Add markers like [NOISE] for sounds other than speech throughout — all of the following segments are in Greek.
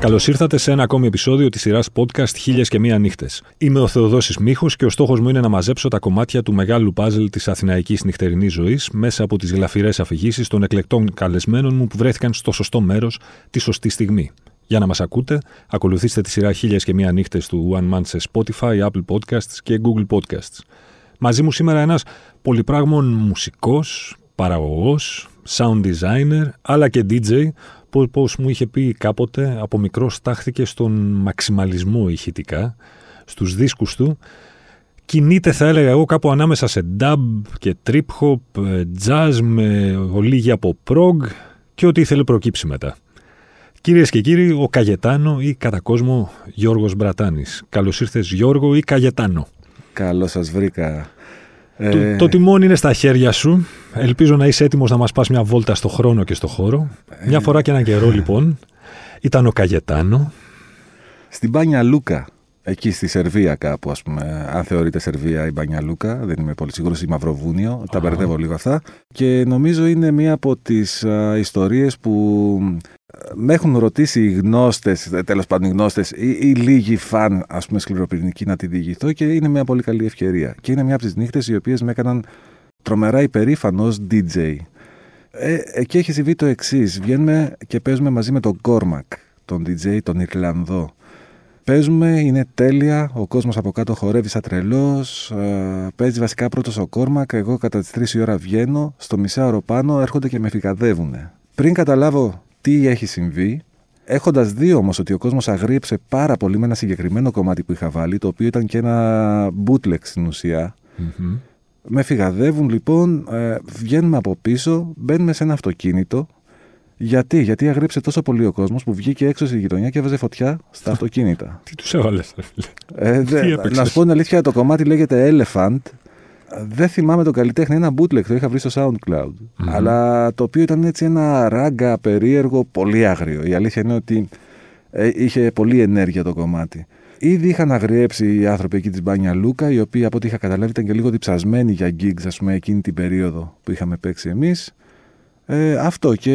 Καλώς ήρθατε σε ένα ακόμη επεισόδιο της σειράς podcast Χίλιες και Μία Νύχτες. Είμαι ο Θεοδόσης Μίχος και ο στόχος μου είναι να μαζέψω τα κομμάτια του μεγάλου πάζλ της αθηναϊκής νυχτερινής ζωής μέσα από τις γλαφυρές αφηγήσεις των εκλεκτών καλεσμένων μου που βρέθηκαν στο σωστό μέρος τη σωστή στιγμή. Για να μας ακούτε, ακολουθήστε τη σειρά Χίλιες και Μία Νύχτες του One Man σε Spotify, Apple Podcasts και Google Podcasts. Μαζί μου σήμερα ένας πολυπράγμων μουσικός, παραγωγός, sound designer, αλλά και DJ, πώς μου είχε πει κάποτε, από μικρός στάχθηκε στον μαξιμαλισμό ηχητικά, στους δίσκους του. Κινείται, θα έλεγα εγώ, κάπου ανάμεσα σε dub και trip hop, ε, jazz με ολίγη από prog και ό,τι ήθελε προκύψει μετά. Κυρίες και κύριοι, ο Καγετάνο ή κατά κόσμο Γιώργος Μπρατάνης. Καλώς ήρθες Γιώργο ή Καγετάνο. Καλώς σας βρήκα. Το, ε... το τιμόνι είναι στα χέρια σου. Ελπίζω να είσαι έτοιμος να μας πας μια βόλτα στο χρόνο και στο χώρο. Μια ε. φορά και έναν καιρό λοιπόν ήταν ο Καγετάνο. Στην Πάνια Λούκα, εκεί στη Σερβία κάπου ας πούμε, αν θεωρείται Σερβία η Μπάνια Λούκα, δεν είμαι πολύ σίγουρος, ή Μαυροβούνιο, τα μπερδεύω λίγο αυτά. Και νομίζω είναι μία από τις α, ιστορίες που με έχουν ρωτήσει οι γνώστες, τέλος πάντων οι γνώστες ή, ή λίγοι φαν, ας πούμε, σκληροπυρηνικοί να τη διηγηθώ και είναι μια πολύ καλή ευκαιρία. Και είναι μια από τις νύχτες οι οποίες με έκαναν τρομερά υπερήφανος DJ. Ε, εκεί έχει συμβεί το εξής. Βγαίνουμε και παίζουμε μαζί με τον Κόρμακ, τον DJ, τον Ιρλανδό. Παίζουμε, είναι τέλεια. Ο κόσμος από κάτω χορεύει σαν τρελός. Ε, παίζει βασικά πρώτος ο Κόρμακ. Εγώ κατά τις 3 η ώρα βγαίνω. Στο μισάωρο πάνω έρχονται και με φυγαδεύουν. Πριν καταλάβω τι έχει συμβεί, έχοντας δει όμως ότι ο κόσμος αγρίεψε πάρα πολύ με ένα συγκεκριμένο κομμάτι που είχα βάλει, το οποίο ήταν και ένα bootleg στην ουσια Με φυγαδεύουν λοιπόν, ε, βγαίνουμε από πίσω, μπαίνουμε σε ένα αυτοκίνητο. Γιατί, γιατί αγρίεψε τόσο πολύ ο κόσμος που βγήκε έξω στη γειτονιά και έβαζε φωτιά στα [LAUGHS] αυτοκίνητα; Τι τους έβαλες, ε, Να σου πω την αλήθεια, το κομμάτι λέγεται Elephant δεν θυμάμαι τον καλλιτέχνη, ένα bootleg το είχα βρει στο SoundCloud. Αλλά το οποίο ήταν έτσι ένα ράγκα περίεργο, πολύ άγριο. Η αλήθεια είναι ότι ε, είχε πολύ ενέργεια το κομμάτι. Ήδη είχαν αγριέψει οι άνθρωποι εκεί της Μπάνια Λούκα, οι οποίοι από ό,τι είχα καταλάβει ήταν και λίγο διψασμένοι για gigs, ας πούμε, εκείνη την περίοδο που είχαμε παίξει εμείς. Ε, αυτό και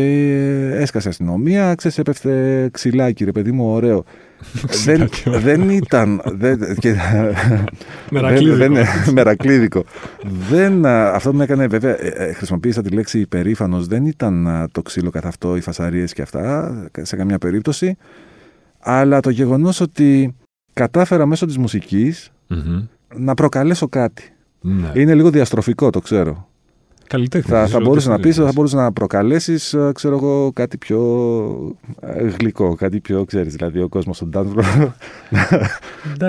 έσκασε αστυνομία, ξέρεις έπεφτε ξυλάκι ρε παιδί μου, ωραίο. [LAUGHS] δεν, δεν ήταν. Δεν, και, [LAUGHS] μερακλίδικο. Δεν, μερακλίδικο. δεν, αυτό που με έκανε, βέβαια, ε, ε, χρησιμοποίησα τη λέξη υπερήφανος. Δεν ήταν το ξύλο καθ' αυτό, οι φασαρίες και αυτά, σε καμιά περίπτωση. Αλλά το γεγονός ότι κατάφερα μέσω της μουσικη να προκαλέσω κάτι. Ναι. Είναι λίγο διαστροφικό, το ξέρω. Καλλιτέχνη. Θα, θα μπορούσες να πεις, θα μπορούσες να προκαλέσεις, ξέρω εγώ, κάτι πιο ε, γλυκό, κάτι πιο, ξέρεις, δηλαδή ο κόσμος στον τάντρο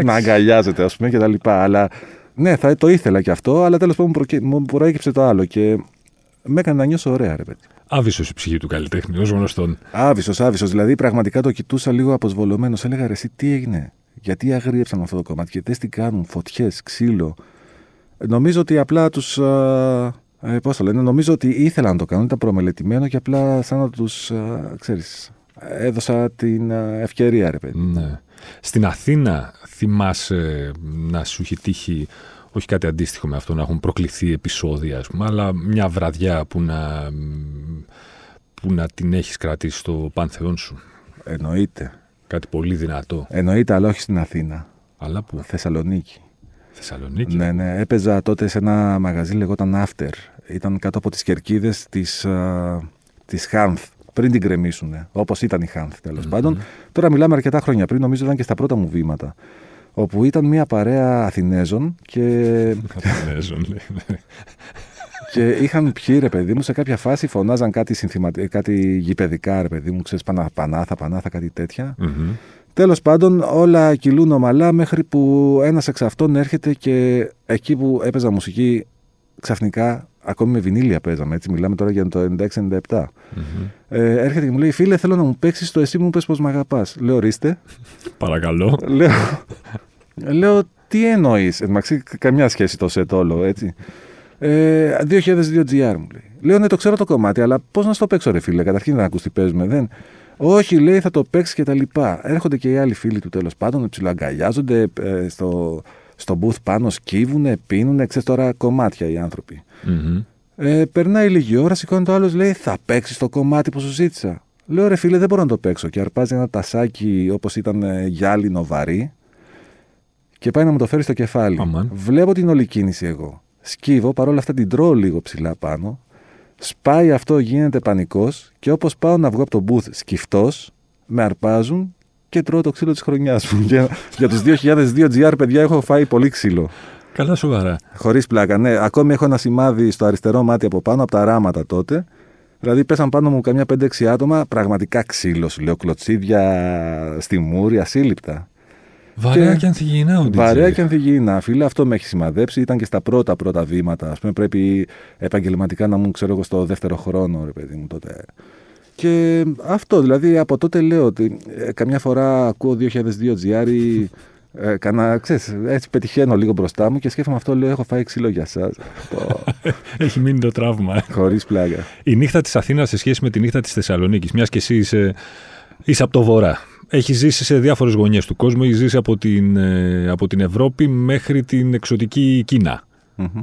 να αγκαλιάζεται, ας πούμε, κτλ. Αλλά ναι, θα το ήθελα και αυτό, αλλά τέλος πάντων μου προέκυψε το άλλο και με έκανε να νιώσω ωραία, ρε παιδί. Άβυσος η ψυχή του καλλιτέχνη, ως γνωστόν. Άβυσος, άβυσος. Δηλαδή, πραγματικά το κοιτούσα λίγο αποσβολωμένος. Έλεγα ρε, εσύ τι έγινε; Γιατί αγρίεψαν αυτό το κομμάτι, γιατί τι κάνουν, φωτιές, ξύλο. Νομίζω ότι απλά τους ε, Πώς το λένε, νομίζω ότι ήθελαν να το κάνουν, ήταν προμελετημένο και απλά σαν να τους, ξέρεις, έδωσα την ευκαιρία, ρε παιδί. Ναι. Στην Αθήνα θυμάσαι να σου έχει τύχει όχι κάτι αντίστοιχο με αυτό, να έχουν προκληθεί επεισόδια, ας πούμε, αλλά μια βραδιά που να, που να την έχεις κρατήσει στο πάνθεόν σου; Εννοείται. Κάτι πολύ δυνατό. Εννοείται, αλλά όχι στην Αθήνα. Αλλά πού; Θεσσαλονίκη. Θεσσαλονίκη. Ναι, ναι. Έπαιζα τότε σε ένα μαγαζί λεγόταν After. Ήταν κάτω από τις κερκίδες της της Χάνθ. Πριν την κρεμίσουν. Όπως ήταν η Χάνθ, τέλος mm-hmm. πάντων. Τώρα μιλάμε αρκετά χρόνια πριν, νομίζω ήταν και στα πρώτα μου βήματα. Όπου ήταν μια παρέα Αθηνέζων και. Αθηνέζων, λέει. Ναι. και είχαν πιει ρε παιδί μου σε κάποια φάση, φωνάζαν κάτι, συνθηματι... κάτι γηπαιδικά ρε παιδί μου, ξέρεις πανάθα, πανάθα, κάτι τέτοια. Mm-hmm. Τέλος πάντων, όλα κυλούν ομαλά μέχρι που ένας εξ αυτών έρχεται και εκεί που έπαιζα μουσική, ξαφνικά, ακόμη με βινίλια παίζαμε. Έτσι, μιλάμε τώρα για το 96-97. Ε, έρχεται και μου λέει: Φίλε, θέλω να μου παίξεις το εσύ μου πες πως με αγαπάς. Λέω: Ορίστε. Παρακαλώ. Λέω, λέω τι εννοείς. Εντάξει, καμιά σχέση το σετ όλο, έτσι. Ε, 2002 GR μου λέει. Λέω: Ναι, το ξέρω το κομμάτι, αλλά πώς να στο παίξω, ρε φίλε. Καταρχήν να ακούς τι παίζουμε. Δεν. Όχι, λέει, θα το παίξεις και τα λοιπά. Έρχονται και οι άλλοι φίλοι του τέλος πάντων, ψιλοαγκαλιάζονται ε, στο, στο booth πάνω, σκύβουνε, πίνουνε, ξέρεις τώρα κομμάτια οι άνθρωποι. Mm-hmm. Ε, περνάει λίγη ώρα, σηκώνει το άλλος, λέει, θα παίξεις το κομμάτι που σου ζήτησα. Λέω ρε φίλε, δεν μπορώ να το παίξω. Και αρπάζει ένα τασάκι όπως ήταν ε, γυάλινο βαρύ και πάει να μου το φέρει στο κεφάλι. Αμάν. Βλέπω την όλη κίνηση εγώ. Σκύβω, παρόλα αυτά την τρώω λίγο ψηλά πάνω. Σπάει αυτό, γίνεται πανικός και όπως πάω να βγω από τον booth σκυφτός, με αρπάζουν και τρώω το ξύλο της χρονιάς μου. για, για τους 2002 GR, παιδιά, έχω φάει πολύ ξύλο. Καλά σοβαρά. Χωρίς πλάκα, ναι. Ακόμη έχω ένα σημάδι στο αριστερό μάτι από πάνω, από τα ράματα τότε. Δηλαδή πέσαν πάνω μου καμιά 5-6 άτομα, πραγματικά ξύλος, σου λέω, κλωτσίδια στη μούρη, ασύλληπτα. Βαρέα Και- και, ανθυγιεινά ο DJ. Βαρέα και ανθυγιεινά. Φίλε, αυτό με έχει σημαδέψει. Ήταν και στα πρώτα πρώτα βήματα. Α πούμε, πρέπει επαγγελματικά να μου ξέρω εγώ στο δεύτερο χρόνο, ρε παιδί μου τότε. Και αυτό, δηλαδή από τότε λέω ότι ε, καμιά φορά ακούω 2002 GR ε, κανα, ξέρεις, έτσι πετυχαίνω λίγο μπροστά μου και σκέφτομαι αυτό, λέω, έχω φάει ξύλο για εσά. [LAUGHS] Έχει μείνει το τραύμα. Χωρίς πλάκα. Η νύχτα της Αθήνας σε σχέση με τη νύχτα της Θεσσαλονίκης, μιας και εσύ είσαι, είσαι από το βορρά. Έχει ζήσει σε διάφορες γωνιές του κόσμου. Έχεις ζήσει από την, ε, από την Ευρώπη μέχρι την εξωτική Κίνα. Μμμ.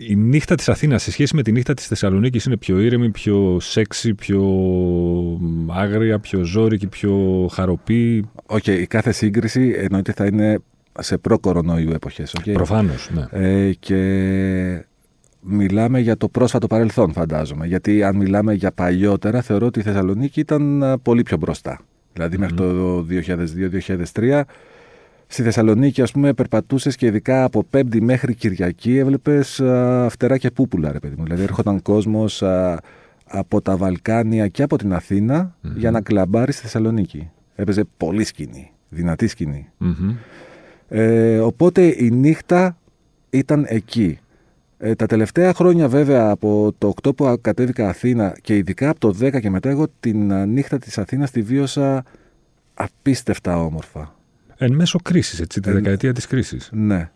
Η νύχτα της Αθήνας σε σχέση με τη νύχτα της Θεσσαλονίκης είναι πιο ήρεμη, πιο σεξι, πιο άγρια, πιο ζόρικη, πιο χαρωπή. Οκ, η κάθε σύγκριση εννοείται θα είναι σε προ-κορονοϊού εποχές. οκ; Προφανώς, ναι. Ε, και μιλάμε για το πρόσφατο παρελθόν, φαντάζομαι. Γιατί αν μιλάμε για παλιότερα, θεωρώ ότι η Θεσσαλονίκη ήταν α, πολύ πιο μπροστά. Δηλαδή μέχρι το 2002-2003. Στη Θεσσαλονίκη, ας πούμε, περπατούσες και ειδικά από Πέμπτη μέχρι Κυριακή έβλεπες α, φτερά και πούπουλα, ρε παιδί μου. Δηλαδή έρχονταν κόσμος α, από τα Βαλκάνια και από την αθηνα για να κλαμπάρει στη Θεσσαλονίκη. Έπαιζε πολύ σκηνή, δυνατή σκηνή. Μμμ. Ε, οπότε η νύχτα ήταν εκεί. Ε, τα τελευταία χρόνια βέβαια από το 8 που κατέβηκα Αθήνα και ειδικά από το 10 και μετά εγώ την α, νύχτα της Αθήνας τη βίωσα απίστευτα όμορφα. Εν μέσω κρίσης, έτσι, τη Εν- δεκαετία της κρίσης. Ναι.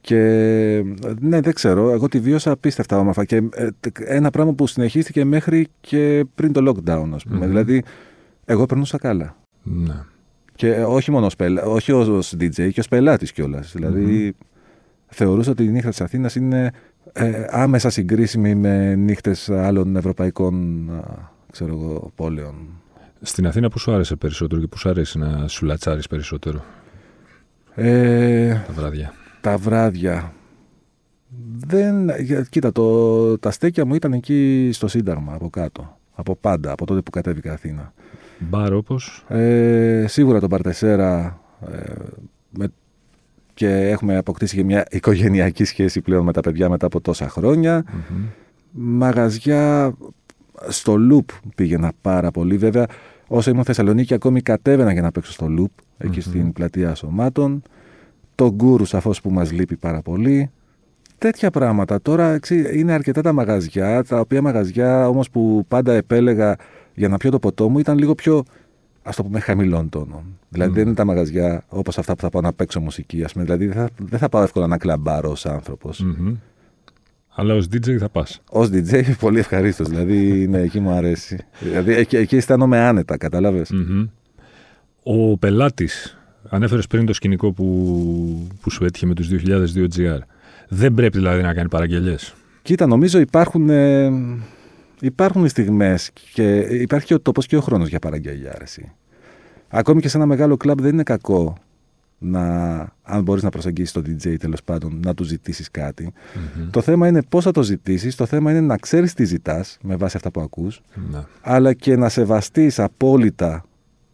Και ναι, δεν ξέρω. Εγώ τη βίωσα απίστευτα όμορφα. Και ε, τ- ένα πράγμα που συνεχίστηκε μέχρι και πριν το lockdown, ας πούμε. Μμμ. Δηλαδή, εγώ περνούσα καλά. Ναι. Και ε, όχι μόνο ως, πελα... όχι ως DJ και ως πελάτης κιόλας. Δηλαδή, θεωρούσα ότι η νύχτα της Αθήνας είναι ε, άμεσα συγκρίσιμη με νύχτες άλλων ευρωπαϊκών α, ξέρω εγώ, πόλεων. Στην Αθήνα που σου άρεσε περισσότερο και που σου αρέσει να σου λατσάρεις περισσότερο; Ε, τα βράδια. τα βράδια. Δεν, για- κοίτα, το, τα στέκια μου ήταν εκεί στο Σύνταγμα, από κάτω. Από πάντα, από τότε που κατέβηκα Αθήνα. Μπαρ όπως; Ε, σίγουρα τον Παρτεσέρα ε, με, και έχουμε αποκτήσει και μια οικογενειακή σχέση πλέον με τα παιδιά μετά από τόσα χρόνια. Μμμ. Μαγαζιά στο Loop πήγαινα πάρα πολύ. Βέβαια, όσο ήμουν Θεσσαλονίκη, ακόμη κατέβαινα για να παίξω στο Loop, εκεί Μμμ. στην πλατεία Σωμάτων. Το Γκούρου, σαφώς που μας λείπει πάρα πολύ. Τέτοια πράγματα. Τώρα εξή, είναι αρκετά τα μαγαζιά, τα οποία μαγαζιά όμως που πάντα επέλεγα για να πιω το ποτό μου ήταν λίγο πιο, ας το πούμε, χαμηλών τόνων. Δηλαδή Μμ. δεν είναι τα μαγαζιά όπως αυτά που θα πάω να παίξω μουσική, ας πούμε. Δηλαδή δεν θα, δεν θα πάω εύκολα να κλαμπάρω ως άνθρωπος. Μμμ. Αλλά ως DJ θα πας. Ω DJ, [LAUGHS] πολύ ευχαρίστως. Δηλαδή, ναι, εκεί μου αρέσει. Δηλαδή, εκεί, εκεί αισθάνομαι άνετα, κατάλαβες; Μμμ. Ο πελάτης, ανέφερες πριν το σκηνικό που, που σου έτυχε με τους 2002 GR. Δεν πρέπει δηλαδή να κάνει παραγγελίες. Κοίτα, νομίζω υπάρχουν, ε, υπάρχουν στιγμές και υπάρχει και ο τόπος και ο χρόνος για παραγγελιά. αρέσει. Ακόμη και σε ένα μεγάλο κλαμπ δεν είναι κακό να, αν μπορείς να προσεγγίσεις τον DJ τέλος πάντων, να του ζητήσεις κάτι. Μμμ. Το θέμα είναι πώς θα το ζητήσεις, το θέμα είναι να ξέρεις τι ζητάς με βάση αυτά που ακούς, Ναι. αλλά και να σεβαστείς απόλυτα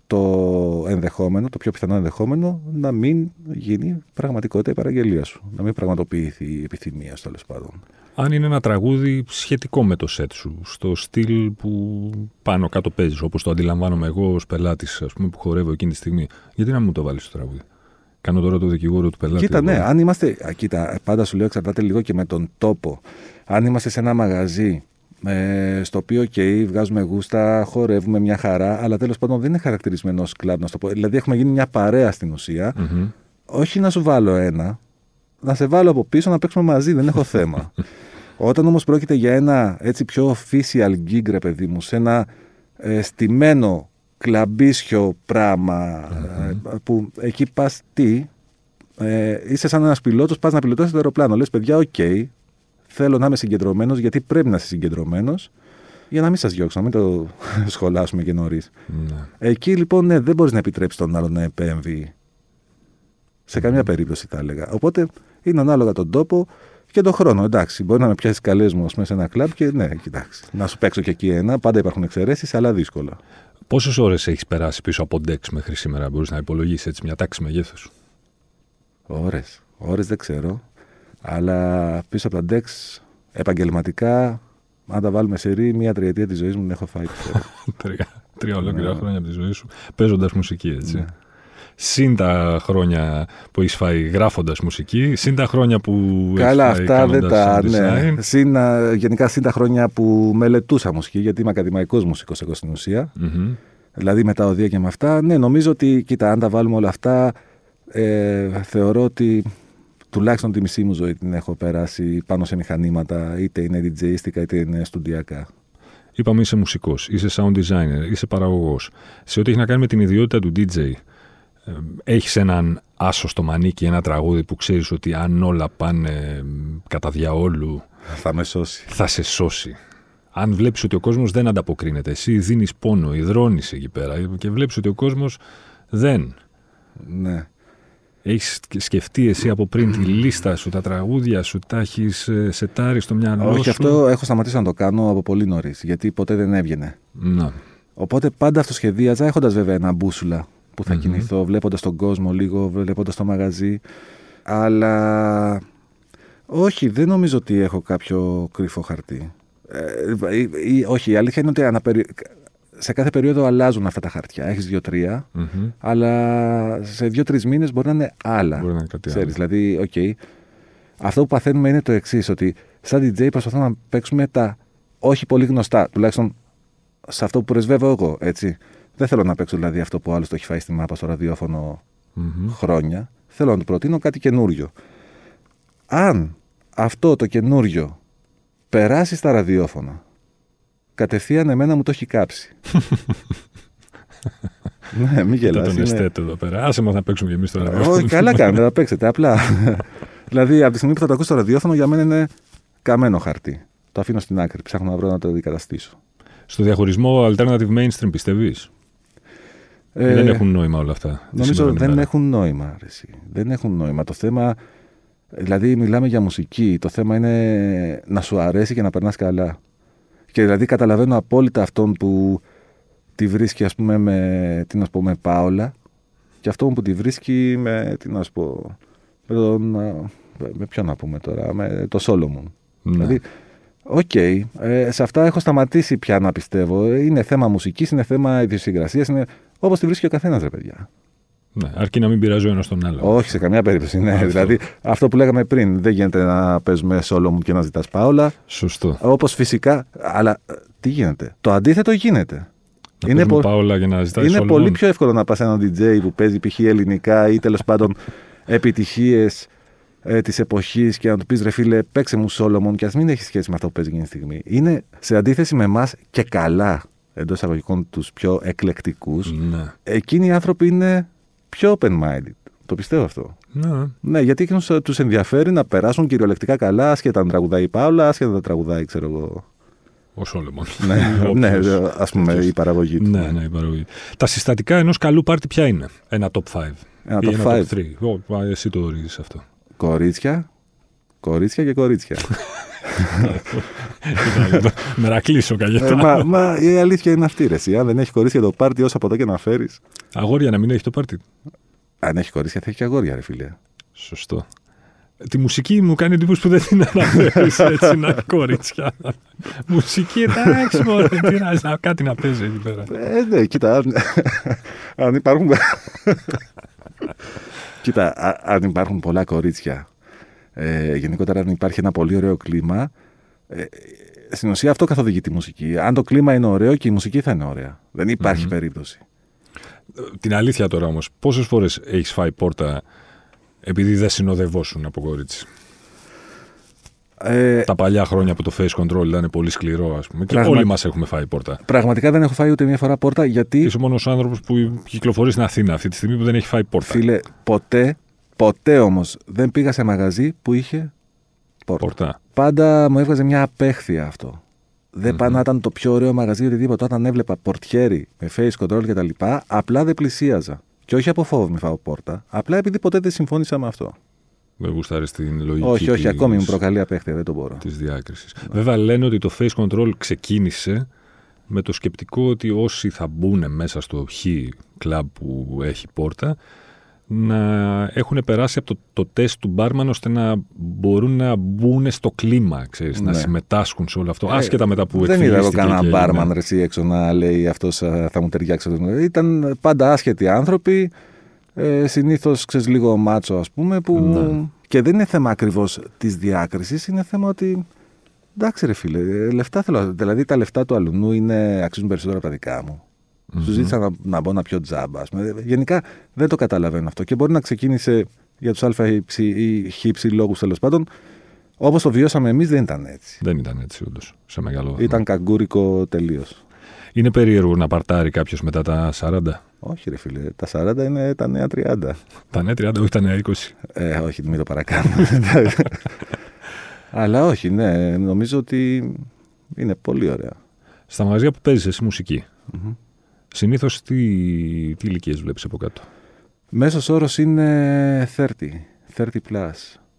το ενδεχόμενο, το πιο πιθανό ενδεχόμενο, να μην γίνει πραγματικότητα η παραγγελία σου. Να μην πραγματοποιηθεί η επιθυμία σου, τέλος πάντων. Αν είναι ένα τραγούδι σχετικό με το σετ σου, στο στυλ που πάνω κάτω παίζεις, όπως το αντιλαμβάνομαι εγώ ως πελάτης, ας πούμε, που χορεύω εκείνη τη στιγμή, γιατί να μου το βάλεις στο τραγούδι; Κάνω τώρα το δικηγόρο του πελάτη. Κοίτα, εγώ. ναι, αν είμαστε. α, Κοίτα, πάντα σου λέω εξαρτάται λίγο και με τον τόπο. Αν είμαστε σε ένα μαγαζί ε, στο οποίο και βγάζουμε γούστα, χορεύουμε μια χαρά, αλλά τέλος πάντων δεν είναι χαρακτηρισμένο ως κλαμπ, να σου το πω. Δηλαδή, έχουμε γίνει μια παρέα στην ουσία. Μμμ. Όχι να σου βάλω ένα, να σε βάλω από πίσω να παίξουμε μαζί, δεν έχω θέμα. [LAUGHS] Όταν όμως πρόκειται για ένα έτσι πιο official gig, ρε παιδί μου, σε ένα ε, στημένο κλαμπίσιο πράγμα, ε, που εκεί πας τι, ε, είσαι σαν ένας πιλότος, πας να πιλοτάρεις το αεροπλάνο. Λες, παιδιά, οκ, θέλω να είμαι συγκεντρωμένος, γιατί πρέπει να είσαι συγκεντρωμένος. Για να μην σας διώξω, να μην το [LAUGHS] σχολάσουμε και νωρίς. Ναι. Εκεί λοιπόν ναι, δεν μπορείς να επιτρέψεις τον άλλο να επέμβει. Σε καμία περίπτωση θα έλεγα. Οπότε είναι ανάλογα τον τόπο και τον χρόνο. Εντάξει, μπορεί να με πιάσεις καλές μου σε ένα κλαμπ και ναι, κοιτάξει. Να σου παίξω και εκεί ένα. Πάντα υπάρχουν εξαιρέσεις, αλλά δύσκολα. Πόσες ώρες έχεις περάσει πίσω από ντεξ μέχρι σήμερα, μπορείς να υπολογίσεις έτσι μια τάξη μεγέθους; Ώρες. Ώρες δεν ξέρω. Αλλά πίσω από τα ντεξ επαγγελματικά, αν τα βάλουμε σε ρί, μία τριετία της ζωής μου την έχω φάει. ξέρω. [LAUGHS] τρία, τρία ολόκληρα Ναι. χρόνια από τη ζωή σου παίζοντας μουσική, έτσι. Ναι. Συν τα χρόνια που έχεις φάει γράφοντας μουσική, συν τα χρόνια που. Καλά, έχεις φάει αυτά δεν κάνοντας τα. design. Ναι. Συν, α, γενικά συν τα χρόνια που μελετούσα μουσική, γιατί είμαι ακαδημαϊκός μουσικός εγώ στην ουσία. Μμμ. Δηλαδή με τα οδεία και με αυτά. Ναι, νομίζω ότι, κοίτα, αν τα βάλουμε όλα αυτά, ε, θεωρώ ότι τουλάχιστον τη μισή μου ζωή την έχω περάσει πάνω σε μηχανήματα, είτε είναι DJistica είτε είναι στουντιακά. Είπαμε είσαι μουσικός, είσαι sound designer, είσαι παραγωγός. Σε ό,τι έχει να κάνει με την ιδιότητα του DJ, έχεις έναν άσο στο μανίκι, ένα τραγούδι που ξέρεις ότι αν όλα πάνε ε, κατά διαόλου Θα με σώσει. θα σε σώσει. Αν βλέπεις ότι ο κόσμος δεν ανταποκρίνεται, εσύ δίνεις πόνο, υδρώνεις εκεί πέρα και βλέπεις ότι ο κόσμος δεν. Ναι. Έχεις σκεφτεί εσύ από πριν τη λίστα σου, τα τραγούδια σου, τα έχεις σετάρει στο μυαλό σου; Όχι, αυτό έχω σταματήσει να το κάνω από πολύ νωρίς, γιατί ποτέ δεν έβγαινε. Να. Οπότε πάντα αυτοσχεδίαζα, έχοντας βέβαια ένα μπούσουλα που θα Μμμ. κινηθώ, βλέποντας τον κόσμο λίγο, βλέποντας το μαγαζί. Αλλά όχι, δεν νομίζω ότι έχω κάποιο κρυφό χαρτί. Ε, ή- ή- όχι, η αλήθεια είναι ότι αναπερι... σε κάθε περίοδο αλλάζουν αυτά τα χαρτιά. Έχεις δύο-τρία, Μμμ. αλλά σε δύο-τρεις μήνες μπορεί να είναι άλλα. Μπορεί να είναι κάτι Ξέρεις, άλλο. δηλαδή, οκ. Αυτό που παθαίνουμε είναι το εξής, ότι σαν DJ προσπαθούμε να παίξουμε τα όχι πολύ γνωστά, τουλάχιστον σε αυτό που πρεσβεύω εγώ, έτσι. Δεν θέλω να παίξω δηλαδή αυτό που άλλο το έχει φάει στη μάπα στο ραδιόφωνο Μμμ. χρόνια. Θέλω να του προτείνω κάτι καινούριο. Αν αυτό το καινούριο περάσει στα ραδιόφωνα, κατευθείαν εμένα μου το έχει κάψει. [LAUGHS] ναι, μην Κοίτα γελάς. τον είναι- εστέτο εδώ πέρα. Άσε μας να παίξουμε κι εμείς τώρα. όχι, καλά [LAUGHS] κάνετε, θα παίξετε. Απλά. δηλαδή, από τη στιγμή που θα το ακούσει στο ραδιόφωνο, για μένα είναι καμένο χαρτί. Το αφήνω στην άκρη. Ψάχνω να βρω να το αντικαταστήσω. Στο διαχωρισμό alternative mainstream πιστεύεις; Ε, δεν έχουν νόημα όλα αυτά. τη Νομίζω σημερινή δεν μέρα. έχουν νόημα. Αρέσει. Δεν έχουν νόημα. Το θέμα. Δηλαδή, μιλάμε για μουσική. Το θέμα είναι να σου αρέσει και να περνάς καλά. Και δηλαδή, καταλαβαίνω απόλυτα αυτόν που τη βρίσκει, ας πούμε, με, τι να σου πω, με Πάολα και αυτόν που τη βρίσκει με, τι να σου πω, με τον. α, Με ποιον να πούμε τώρα, με το Solomun. Ναι. Δηλαδή, οκ, ε, σε αυτά έχω σταματήσει πια να πιστεύω. Είναι θέμα μουσικής, είναι θέμα ιδιοσυγκρασίας, είναι όπως τη βρίσκει ο καθένας, ρε παιδιά. ναι. Αρκεί να μην πειράζει ο ένας τον άλλο. Όχι, σε καμία περίπτωση. Ναι. Αυτό. Δηλαδή, αυτό που λέγαμε πριν, δεν γίνεται να παίζουμε σόλο μου και να ζητάς πάολα. Σωστό. Όπως φυσικά. Αλλά ε, τι γίνεται; Το αντίθετο γίνεται. Να είναι παίζουμε πο- Πάολα για να ζητάει Είναι όλων. πολύ πιο εύκολο να πας σε έναν DJ που παίζει π.χ. ελληνικά ή τέλος πάντων επιτυχίες ε, της εποχής και να του πεις ρε φίλε, παίξε μου Σόλομον και ας μην έχεις σχέση με αυτό που παίζει εκείνη τη στιγμή. Είναι σε αντίθεση με εμάς και καλά εντός εισαγωγικών τους πιο εκλεκτικούς. Ναι. Εκείνοι οι άνθρωποι είναι πιο open-minded. Το πιστεύω αυτό. Ναι. Ναι, γιατί εκείνου τους ενδιαφέρει να περάσουν κυριολεκτικά καλά, άσχετα αν τραγουδάει η Πάολα, άσχετα αν δεν τραγουδάει, ξέρω εγώ. Ο Σόλεμον. ναι, [LAUGHS] ναι Όποιος. ας πούμε, η παραγωγή του. Ναι, ναι, η παραγωγή. Τα συστατικά ενός καλού πάρτι ποια είναι; Ένα top 5. Ένα ή top ένα five. top 3. Ω, α, εσύ το ορίζεις αυτό. Κορίτσια, κορίτσια και κορίτσια. [LAUGHS] Μερακλήσω καγετά. ε, μα, μα η αλήθεια είναι αυτή, ρε. εσύ. Αν δεν έχει κορίτσια το πάρτι, όσο από εδώ και να φέρεις. Αγόρια να μην έχει το πάρτι. Αν έχει κορίτσια, θα έχει και αγόρια, ρε φίλε. Σωστό. Τη μουσική μου κάνει εντύπωση που δεν την αναφέρεις [LAUGHS] έτσι να κορίτσια. μουσική, εντάξει μωρέ, τι να- να- κάτι να παίζει εκεί πέρα. Ε, ναι, κοίτα. Αν, αν υπάρχουν. κοίτα, α- αν υπάρχουν πολλά κορίτσια, ε, γενικότερα αν υπάρχει ένα πολύ ωραίο κλίμα, ε, στην ουσία αυτό καθοδηγεί τη μουσική. Αν το κλίμα είναι ωραίο και η μουσική θα είναι ωραία. Δεν υπαρχει Μμμ. περίπτωση. Την αλήθεια τώρα όμως, πόσες φορές έχεις φάει πόρτα επειδή δεν συνοδευόσουν από κορίτσι; Ε, Τα παλιά χρόνια που το face control ήταν πολύ σκληρό, ας πούμε. Και Πράγμα- όλοι μας έχουμε φάει πόρτα. πραγματικά δεν έχω φάει ούτε μία φορά πόρτα γιατί, Είσαι ο μόνος άνθρωπος που κυκλοφορεί στην Αθήνα αυτή τη στιγμή που δεν έχει φάει πόρτα. φίλε, ποτέ, ποτέ όμως δεν πήγα σε μαγαζί που είχε πόρτα. Πόρτα. Πάντα μου έβγαζε μια απέχθεια αυτό. Δεν mm-hmm. πάει να ήταν το πιο ωραίο μαγαζί ή οτιδήποτε. Όταν έβλεπα πορτιέρι με face control κτλ., απλά δεν πλησίαζα. Και όχι από φόβο μη φάω πόρτα. Απλά επειδή ποτέ δεν συμφώνησα με αυτό. Δεν γουστάρεις την λογική. Όχι, όχι, της... ακόμη μου προκαλεί απέχθεια, δεν το μπορώ. Της διάκρισης. Βέβαια, λένε ότι το face control ξεκίνησε με το σκεπτικό ότι όσοι θα μπουν μέσα στο χ κλαμπ που έχει πόρτα να έχουν περάσει από το, το τεστ του μπάρμαν ώστε να μπορούν να μπουν στο κλίμα, ξέρεις, να ναι. συμμετάσχουν σε όλο αυτό, ε, άσχετα μετά που Δεν είδα εγώ κανένα μπάρμαν ρε, έξω να λέει αυτός θα μου ταιριάξει. Ήταν πάντα άσχετοι άνθρωποι, ε, συνήθως ξέρεις λίγο μάτσο ας πούμε, που... Ναι. και δεν είναι θέμα ακριβώς της διάκρισης, είναι θέμα ότι Εντάξει, ρε φίλε, ε, λεφτά θέλω. Δηλαδή τα λεφτά του αλουνού είναι, αξίζουν περισσότερο από τα δικά μου. Mm-hmm. Σου ζήτησα να, να μπω να πιω τζάμπα. Γενικά δεν το καταλαβαίνω αυτό. Και μπορεί να ξεκίνησε για τους α ή χ λόγους τέλος πάντων. Όπως το βιώσαμε εμείς δεν ήταν έτσι. Δεν ήταν έτσι, όντως. Σε μεγάλο βαθμό. Ήταν καγκούρικο τελείως. Είναι περίεργο να παρτάρει κάποιος μετά τα 40. Όχι, ρε φίλε. Τα 40 είναι τα νέα 30. Τα νέα 30, όχι τα νέα 20. Ε, όχι, μην το παρακάνω. [LAUGHS] Αλλά όχι, ναι, νομίζω ότι είναι πολύ ωραία. Στα μαγαζιά που παίζεις εσύ μουσική, mm-hmm. Συνήθως τι, τι ηλικίες βλέπεις από κάτω; Μέσος όρος είναι 30, 30 plus.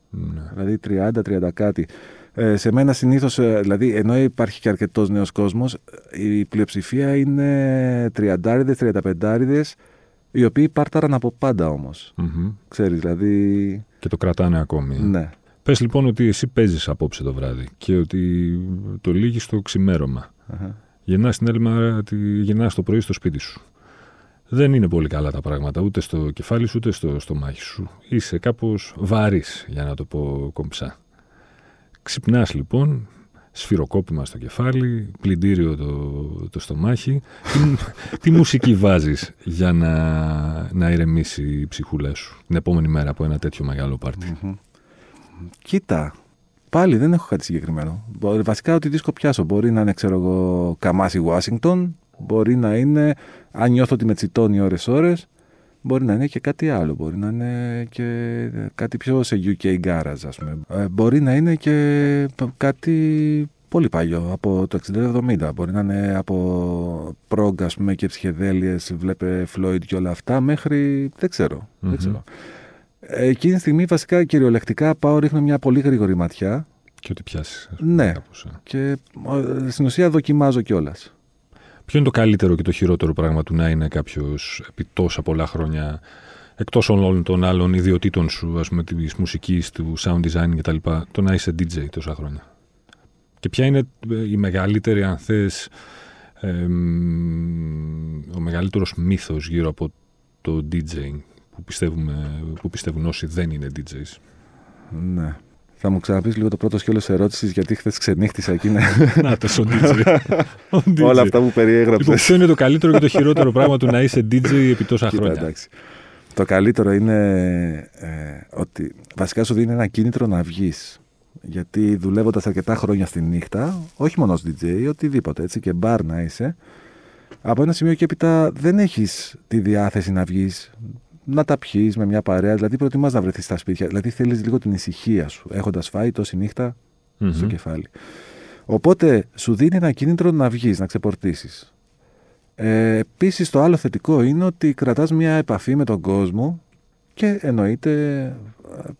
Ναι. Δηλαδή 30-30 κάτι. Ε, σε μένα συνήθως, ε, δηλαδή ενώ υπάρχει και αρκετός νέος κόσμος, η πλειοψηφία είναι 30-35 οι οποίοι πάρταραν από πάντα όμως. Mm-hmm. Ξέρεις, δηλαδή. Και το κρατάνε ακόμη. Ναι. Πες λοιπόν ότι εσύ παίζεις απόψε το βράδυ και ότι το λύγεις στο ξημέρωμα. Uh-huh. Γεννάς την άλλη μέρα, γεννάς το πρωί στο σπίτι σου. Δεν είναι πολύ καλά τα πράγματα ούτε στο κεφάλι σου ούτε στο στομάχι σου. Είσαι κάπως βαρύς, για να το πω κομψά. Ξυπνάς λοιπόν, σφυροκόπημα στο κεφάλι, πλυντήριο το, το στομάχι. τι, [LAUGHS] τι μουσική βάζεις για να, να ηρεμήσει η ψυχούλα σου την επόμενη μέρα από ένα τέτοιο μεγάλο Κοίτα, πάλι δεν έχω κάτι συγκεκριμένο. Βασικά ότι δίσκο πιάσω. Μπορεί να είναι, ξέρω εγώ, Καμάσι Ουάσιγκτον. Μπορεί να είναι, αν νιώθω ότι με τσιτώνει ώρες-ώρες, μπορεί να είναι και κάτι άλλο. Μπορεί να είναι και κάτι πιο σε UK garage, ας πούμε. Ε, μπορεί να είναι και κάτι πολύ παλιό, από το 60-70. Μπορεί να είναι από prog, ας πούμε, και ψυχεδέλειες, βλέπε Floyd και όλα αυτά, μέχρι, δεν ξερω δεν ξέρω. Εκείνη τη στιγμή βασικά κυριολεκτικά πάω, ρίχνω μια πολύ γρήγορη ματιά. Και ό,τι πιάσεις. Ναι. Κάπως, ε. Και στην ουσία δοκιμάζω κιόλας. Ποιο είναι το καλύτερο και το χειρότερο πράγμα του να είναι κάποιος επί τόσα πολλά χρόνια εκτός όλων των άλλων ιδιωτήτων σου, ας πούμε, της μουσικής, του sound design κτλ., το να είσαι DJ τόσα χρόνια; Και ποια είναι ε, η μεγαλύτερη, αν θες, ε, ο μεγαλύτερος μύθος γύρω από το DJing; Που, πιστεύουμε, που πιστεύουν όσοι δεν είναι DJs. Ναι. Θα μου ξαναπείς λίγο το πρώτο σκέλο ερώτησης, γιατί χθες ξενύχτησα εκεί. [LAUGHS] Να το DJ. [LAUGHS] Όλα αυτά που περιέγραψες. Λοιπόν, ποιο είναι το καλύτερο και το χειρότερο πράγμα του να είσαι DJ επί τόσα Κοίτα, χρόνια; Εντάξει. Το καλύτερο είναι ε, ότι βασικά σου δίνει ένα κίνητρο να βγεις. Γιατί δουλεύοντας αρκετά χρόνια στη νύχτα, όχι μόνο ως DJ, οτιδήποτε έτσι και μπαρ να είσαι, από ένα σημείο και έπειτα δεν έχεις τη διάθεση να βγεις να τα πιει με μια παρέα. Δηλαδή, προτιμάς να βρεθείς στα σπίτια. Δηλαδή, θέλεις λίγο την ησυχία σου, έχοντας φάει τόση νύχτα mm-hmm. στο κεφάλι. Οπότε, σου δίνει ένα κίνητρο να βγεις, να ξεπορτήσεις. Ε, Επίσης, το άλλο θετικό είναι ότι κρατάς μια επαφή με τον κόσμο και εννοείται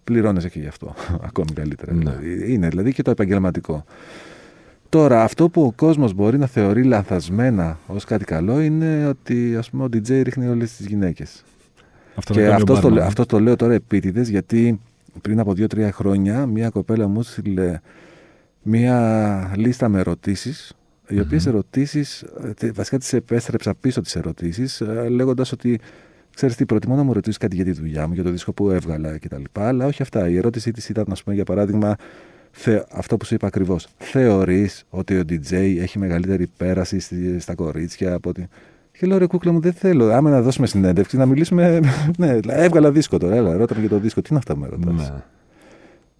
πληρώνεσαι και γι' αυτό. [LAUGHS] Ακόμη καλύτερα. Ναι. Δηλαδή. Είναι δηλαδή και το επαγγελματικό. Τώρα, αυτό που ο κόσμος μπορεί να θεωρεί λανθασμένα ως κάτι καλό είναι ότι ας πούμε, ο DJ ρίχνει όλες τις γυναίκες. Αυτό και αυτό το, αυτό το λέω τώρα επίτηδες γιατί πριν από δύο-τρία χρόνια μία κοπέλα μου στείλε μία λίστα με ερωτήσεις. Οι οποίες mm-hmm. ερωτήσεις, ε, βασικά τις επέστρεψα πίσω τις ερωτήσεις, ε, λέγοντας ότι ξέρεις τι, προτιμώ να μου ρωτήσεις κάτι για τη δουλειά μου, για το δίσκο που έβγαλα κτλ. Αλλά όχι αυτά. Η ερώτησή της ήταν, ας πούμε, για παράδειγμα, θε, αυτό που σου είπα ακριβώς. Θεωρείς ότι ο DJ έχει μεγαλύτερη πέραση στα κορίτσια από ότι. Και λέω ρε κούκλα μου, δεν θέλω. Άμα να δώσουμε συνέντευξη, να μιλήσουμε. [LAUGHS] ναι, έβγαλα δίσκο τώρα. Έλα, ρώταμε για το δίσκο. Τι είναι αυτά με ρωτάς;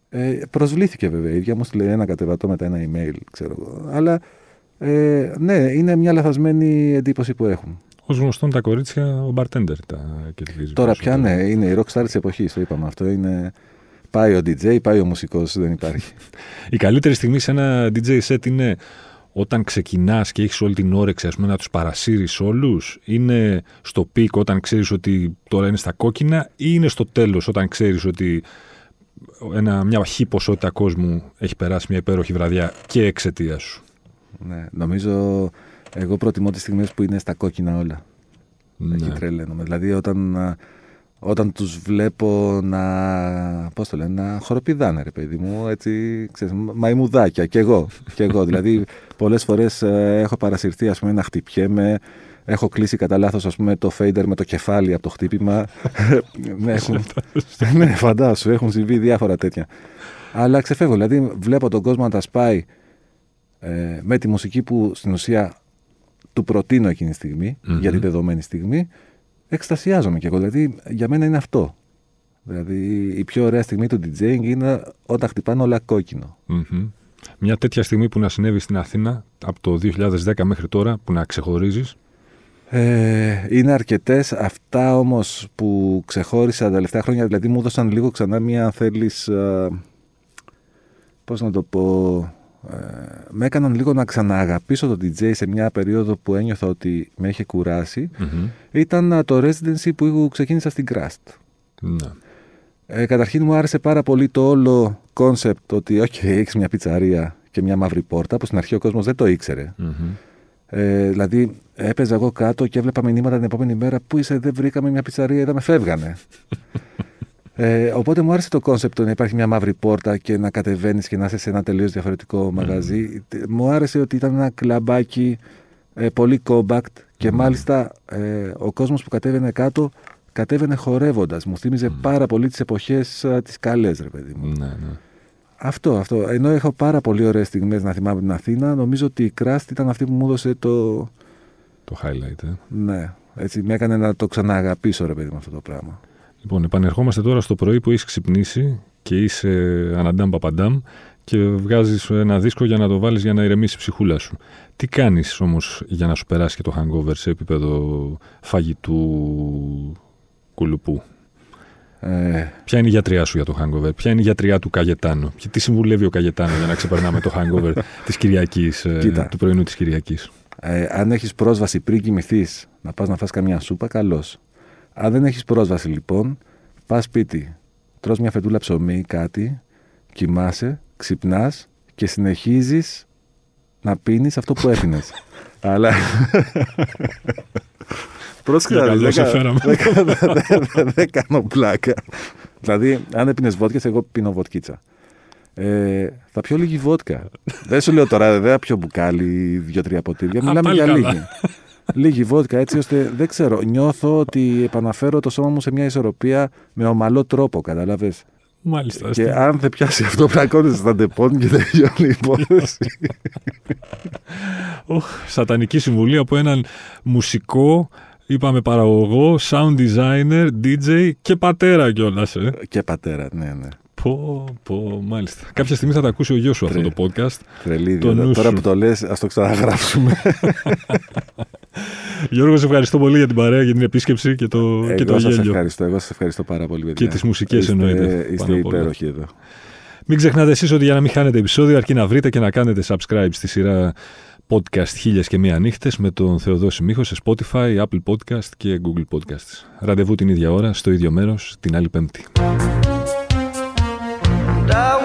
Ναι. Ε, προσβλήθηκε βέβαια. Η ίδια μου στείλε ένα κατεβατό μετά ένα email, ξέρω εγώ. Αλλά ε, ναι, είναι μια λαθασμένη εντύπωση που έχουν. Ως γνωστόν τα κορίτσια, ο bartender τα κερδίζει. Τώρα πια ναι, είναι η rockstar της εποχής, το είπαμε αυτό. Είναι... Πάει ο DJ, πάει ο μουσικός, δεν υπάρχει. [LAUGHS] η καλύτερη στιγμή σε ένα DJ set είναι όταν ξεκινάς και έχεις όλη την όρεξη ας πούμε, να τους παρασύρεις όλους, είναι στο peak όταν ξέρεις ότι τώρα είναι στα κόκκινα, ή είναι στο τέλος όταν ξέρεις ότι ένα, μια χή ποσότητα κόσμου έχει περάσει μια υπέροχη βραδιά και εξαιτία σου; Ναι, νομίζω εγώ προτιμώ τις στιγμές που είναι στα κόκκινα όλα. Ναι. Εκεί τρελαίνομαι. Δηλαδή όταν, όταν τους βλέπω να, πώς το λένε, να χοροπηδάνε ρε παιδί μου, έτσι, ξέρεις, μαϊμουδάκια κι εγώ. Κι εγώ. δηλαδή πολλές φορές ε, έχω παρασυρθεί ας πούμε να χτυπιέμαι, Έχω κλείσει κατά λάθος το fader με το κεφάλι από το χτύπημα. [LAUGHS] ναι, έχουν... [LAUGHS] ναι, φαντάσου, έχουν συμβεί διάφορα τέτοια. Αλλά ξεφεύγω. Δηλαδή, βλέπω τον κόσμο να τα σπάει ε, με τη μουσική που στην ουσία του προτείνω εκείνη τη στιγμη για την δεδομένη στιγμή. Εκστασιάζομαι κι εγώ. Δηλαδή, για μένα είναι αυτό. Δηλαδή, η πιο ωραία στιγμή του DJing είναι όταν χτυπάνε όλα Μια τέτοια στιγμή που να συνέβη στην Αθήνα από το 2010 μέχρι τώρα, που να ξεχωρίζεις. Ε, είναι αρκετές. Αυτά όμως που ξεχώρισα τα τελευταία χρόνια, δηλαδή μου έδωσαν λίγο ξανά μια, αν θέλεις. Ε, Πώς να το πω. Ε, με έκαναν λίγο να ξανααγαπήσω το DJ σε μια περίοδο που ένιωθα ότι με είχε Ήταν το residency που ξεκίνησα στην Crust. Ναι. Ε, καταρχήν μου άρεσε πάρα πολύ το όλο concept ότι όχι, okay, έχεις μια πιτσαρία και μια μαύρη πόρτα που στην αρχή ο κόσμος δεν το ηξερε ε, δηλαδή, έπαιζα εγώ κάτω και έβλεπα μηνύματα την επόμενη μέρα. Πού είσαι, δεν βρήκαμε μια πιτσαρία, είδαμε, φεύγανε. [LAUGHS] ε, οπότε μου άρεσε το concept να υπάρχει μια μαύρη πόρτα και να κατεβαίνεις και να είσαι σε ένα τελείως διαφορετικό μαγαζί. Μου άρεσε ότι ήταν ένα κλαμπάκι ε, πολύ compact και μάλιστα ε, ο κόσμος που κατέβαινε κάτω κατέβαινε χορεύοντας. Μου θύμιζε πάρα πολύ τις εποχές τις καλές, ρε παιδί μου. Ναι, ναι. Αυτό, αυτό. Ενώ έχω πάρα πολύ ωραίες στιγμές να θυμάμαι την Αθήνα, νομίζω ότι η Κράστη ήταν αυτή που μου έδωσε το. Το highlight, ε. Ναι. Έτσι, με έκανε να το ξανααγαπήσω, ρε παιδί, με αυτό το πράγμα. Λοιπόν, επανερχόμαστε τώρα στο πρωί που έχεις ξυπνήσει και είσαι αναντάμ παπαντάμ και βγάζεις ένα δίσκο για να το βάλεις για να ηρεμήσει η ψυχούλα σου. Τι κάνεις όμως για να σου περάσει και το hangover σε επίπεδο φαγητού κουλουπού; Ε... Ποια είναι η γιατριά σου για το hangover, ποια είναι η γιατριά του Καγετάνου, και τι συμβουλεύει ο Καγετάνο για να ξεπερνάμε το hangover [LAUGHS] της Κυριακής, ε, του πρωινού της Κυριακής; Ε, αν έχεις πρόσβαση πριν κοιμηθείς να πας να φας καμιά σούπα, καλώ. Αν δεν έχεις πρόσβαση λοιπόν, πας σπίτι, τρως μια φετούλα ψωμί ή κάτι, κοιμάσαι, ξυπνάς και συνεχίζεις να πίνεις αυτό που έπινες. [LAUGHS] Αλλά. [LAUGHS] Πρόσεχε Δεν [LAUGHS] κάνω πλάκα. Δηλαδή, αν έπινες βότκες, εγώ πίνω βοτκίτσα. Ε, θα πιω λίγη βότκα. δεν σου λέω τώρα, δεν θα πιω μπουκάλι, δύο-τρία ποτήρια. Μιλάμε για λίγη. Λίγη βότκα, έτσι ώστε δεν ξέρω. Νιώθω ότι επαναφέρω το σώμα μου σε μια ισορροπία με ομαλό τρόπο, κατάλαβε. Μάλιστα. Και αν δεν πιάσει αυτό, πλακώνεσαι στα Depon και τελειώνει η υπόθεση. Σατανική συμβουλή από έναν μουσικό Είπαμε παραγωγό, sound designer, DJ και πατέρα κιόλας. Ε. Και πατέρα, ναι, ναι. Πω, πω, μάλιστα. Κάποια στιγμή θα τα ακούσει ο γιος σου αυτό το podcast. Τρελή, Τώρα που το λες, ας το ξαναγράψουμε. [LAUGHS] Γιώργο, σε ευχαριστώ πολύ για την παρέα, για την επίσκεψη και το, εγώ και το σας ευχαριστώ, εγώ σας ευχαριστώ πάρα πολύ. Παιδιά. Και τις μουσικές εννοείται. Είστε υπέροχοι εδώ. Μην ξεχνάτε εσείς ότι για να μην χάνετε επεισόδιο, αρκεί να βρείτε και να κάνετε subscribe στη σειρά podcast χίλιες και μία νύχτες με τον Θεοδόση Μίχο σε Spotify, Apple Podcast και Google Podcasts. Ραντεβού την ίδια ώρα, στο ίδιο μέρος, την άλλη πέμπτη. die